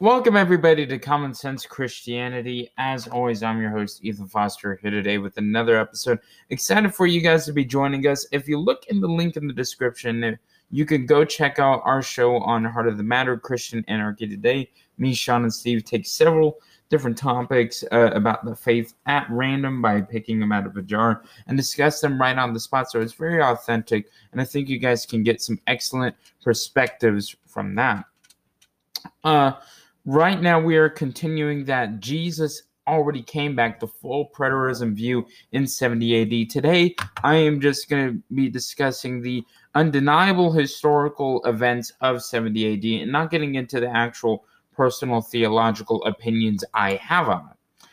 Welcome, everybody, to Common Sense Christianity. As always, I'm your host, Ethan Foster, here today with another episode. Excited for you guys to be joining us. If you look in the link in the description, you can go check out our show on Heart of the Matter Christian Anarchy Today. Me, Sean, and Steve take several different topics uh, about the faith at random by picking them out of a jar and discuss them right on the spot. So it's very authentic, and I think you guys can get some excellent perspectives from that. Uh, right now, we are continuing that Jesus already came back, the full preterism view in 70 AD. Today, I am just going to be discussing the undeniable historical events of 70 AD and not getting into the actual personal theological opinions I have on it.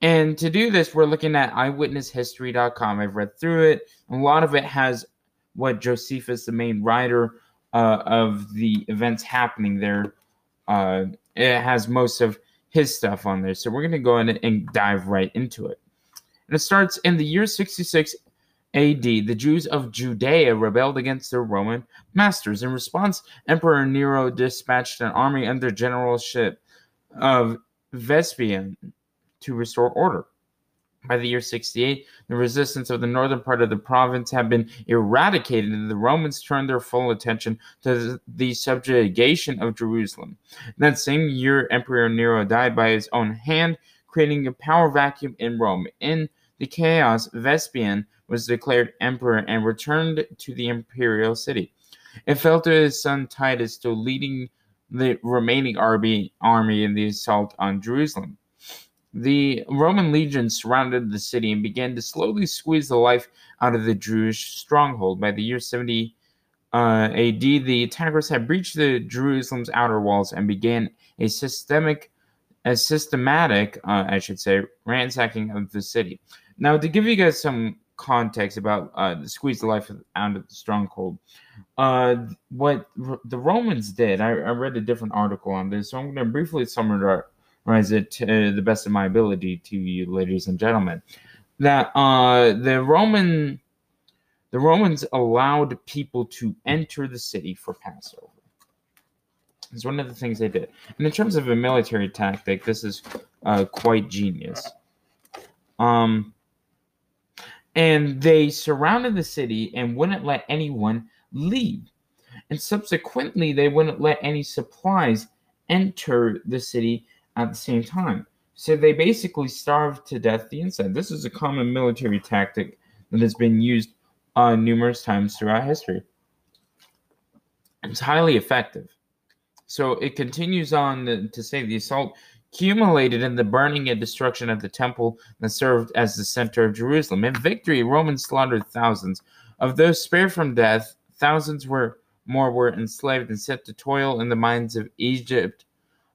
And to do this, we're looking at eyewitnesshistory.com. I've read through it. A lot of it has what Josephus, the main writer uh, of the events happening there, uh, it has most of his stuff on there. So we're going to go ahead and dive right into it. And it starts in the year 66 AD. The Jews of Judea rebelled against their Roman masters. In response, Emperor Nero dispatched an army under generalship of Vespasian to restore order. By the year 68, the resistance of the northern part of the province had been eradicated, and the Romans turned their full attention to the subjugation of Jerusalem. That same year, Emperor Nero died by his own hand, creating a power vacuum in Rome. In the chaos, Vespasian was declared emperor and returned to the imperial city. It fell to his son Titus, still leading the remaining army in the assault on Jerusalem. The Roman legions surrounded the city and began to slowly squeeze the life out of the Jewish stronghold. By the year 70 uh, AD, the attackers had breached the Jerusalem's outer walls and began a systemic, a systematic, uh, I should say, ransacking of the city. Now, to give you guys some context about uh, the squeeze the life out of the stronghold, uh, what the Romans did, I, I read a different article on this, so I'm going to briefly summarize summarize it to the best of my ability to you, ladies and gentlemen, that uh, the Roman the Romans allowed people to enter the city for Passover. It's one of the things they did. And in terms of a military tactic, this is uh, quite genius. Um, and they surrounded the city and wouldn't let anyone leave. And subsequently, they wouldn't let any supplies enter the city at the same time. So they basically starved to death the inside. This is a common military tactic that has been used uh, numerous times throughout history. It's highly effective. So it continues on to say the assault accumulated in the burning and destruction of the temple that served as the center of Jerusalem. In victory, Romans slaughtered thousands. Of those spared from death, thousands were more were enslaved and set to toil in the mines of Egypt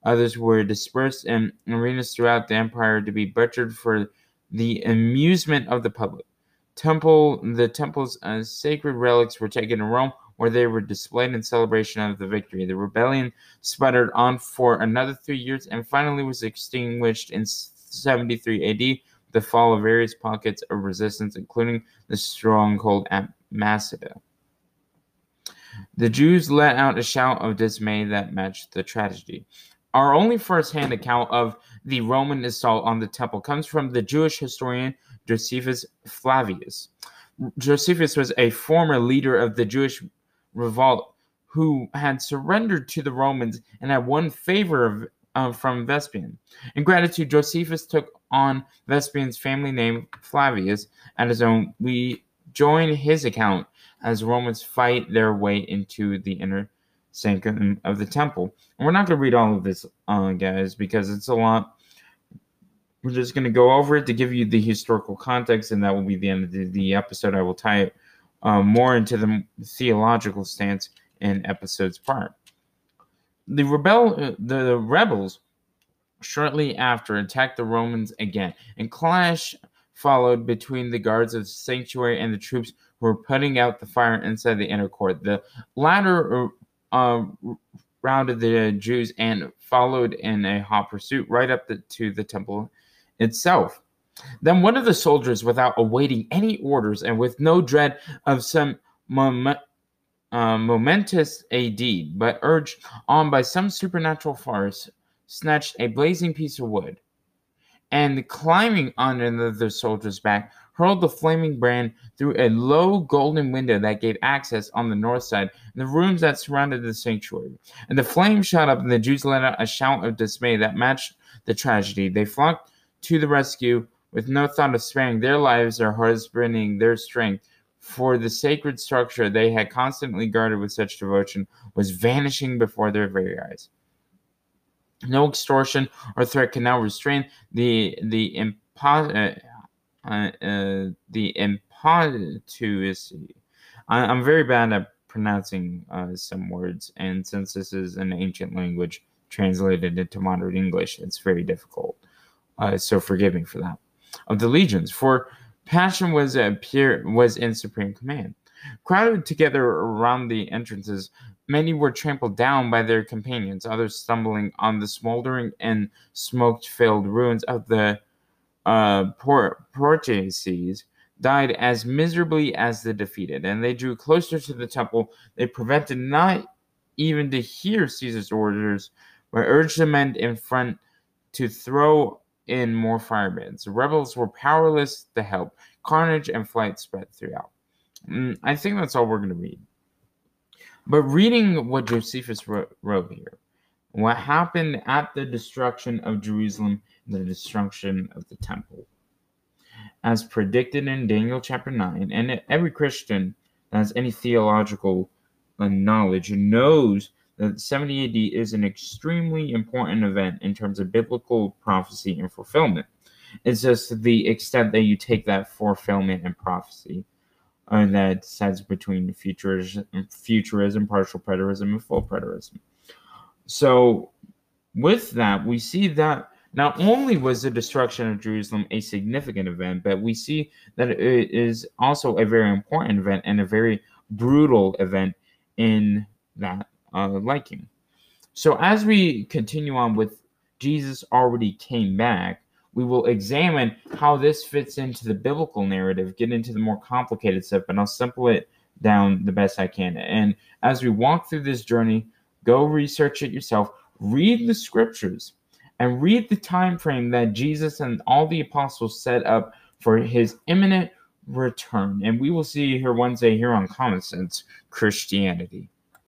Others were dispersed in arenas throughout the empire to be butchered for the amusement of the public. Temple, the temple's uh, sacred relics were taken to Rome, where they were displayed in celebration of the victory. The rebellion sputtered on for another three years and finally was extinguished in 73 AD. The fall of various pockets of resistance, including the stronghold at Masada. The Jews let out a shout of dismay that matched the tragedy. Our only first-hand account of the Roman assault on the temple comes from the Jewish historian Josephus Flavius. Josephus was a former leader of the Jewish revolt who had surrendered to the Romans and had won favor of, uh, from Vespasian. In gratitude, Josephus took on Vespasian's family name Flavius as his own. We join his account as Romans fight their way into the inner sanctum of the temple. And we're not going to read all of this, uh, guys, because it's a lot. We're just going to go over it to give you the historical context, and that will be the end of the, the episode. I will tie it uh, more into the theological stance in episodes part. The rebel, uh, the, the rebels, shortly after attacked the Romans again, and clash followed between the guards of the sanctuary and the troops who were putting out the fire inside the inner court. The latter uh, um, rounded the Jews and followed in a hot pursuit right up the, to the temple itself. Then one of the soldiers, without awaiting any orders and with no dread of some uh, momentous a deed, but urged on by some supernatural force, snatched a blazing piece of wood, and climbing onto the soldier's back, hurled the flaming brand through a low golden window that gave access on the north side and the rooms that surrounded the sanctuary. And the flames shot up, and the Jews let out a shout of dismay that matched the tragedy. They flocked to the rescue with no thought of sparing their lives or husbanding their strength. For the sacred structure they had constantly guarded with such devotion was vanishing before their very eyes. No extortion or threat can now restrain the the impo- uh, uh, the impetuosity. I, am very bad at pronouncing uh, some words, and since this is an ancient language translated into modern English, it's very difficult. Uh, so forgive me for that. Of the legions, for passion was appear was in supreme command. Crowded together around the entrances, many were trampled down by their companions, others stumbling on the smoldering and smoke-filled ruins of the uh, Portuguese died as miserably as the defeated, and they drew closer to the temple. They prevented not even to hear Caesar's orders, but urged the men in front to throw in more firebrands. The rebels were powerless to help. Carnage and flight spread throughout. Mm, I think that's all we're going to read. But reading what Josephus wrote, wrote here, what happened at the destruction of Jerusalem the destruction of the temple, as predicted in Daniel chapter 9, and every Christian that has any theological uh, knowledge knows that 70 AD is an extremely important event in terms of biblical prophecy and fulfillment. It's just the extent that you take that fulfillment and prophecy uh, that sets between futurism, futurism, partial preterism, and full preterism. So, with that, we see that not only was the destruction of Jerusalem a significant event, but we see that it is also a very important event and a very brutal event in that uh, liking. So, as we continue on with Jesus already came back, we will examine how this fits into the biblical narrative, get into the more complicated stuff, but I'll simple it down the best I can. And as we walk through this journey, go research it yourself, read the scriptures, and read the time frame that Jesus and all the apostles set up for his imminent return. And we will see you here Wednesday here on Common Sense Christianity.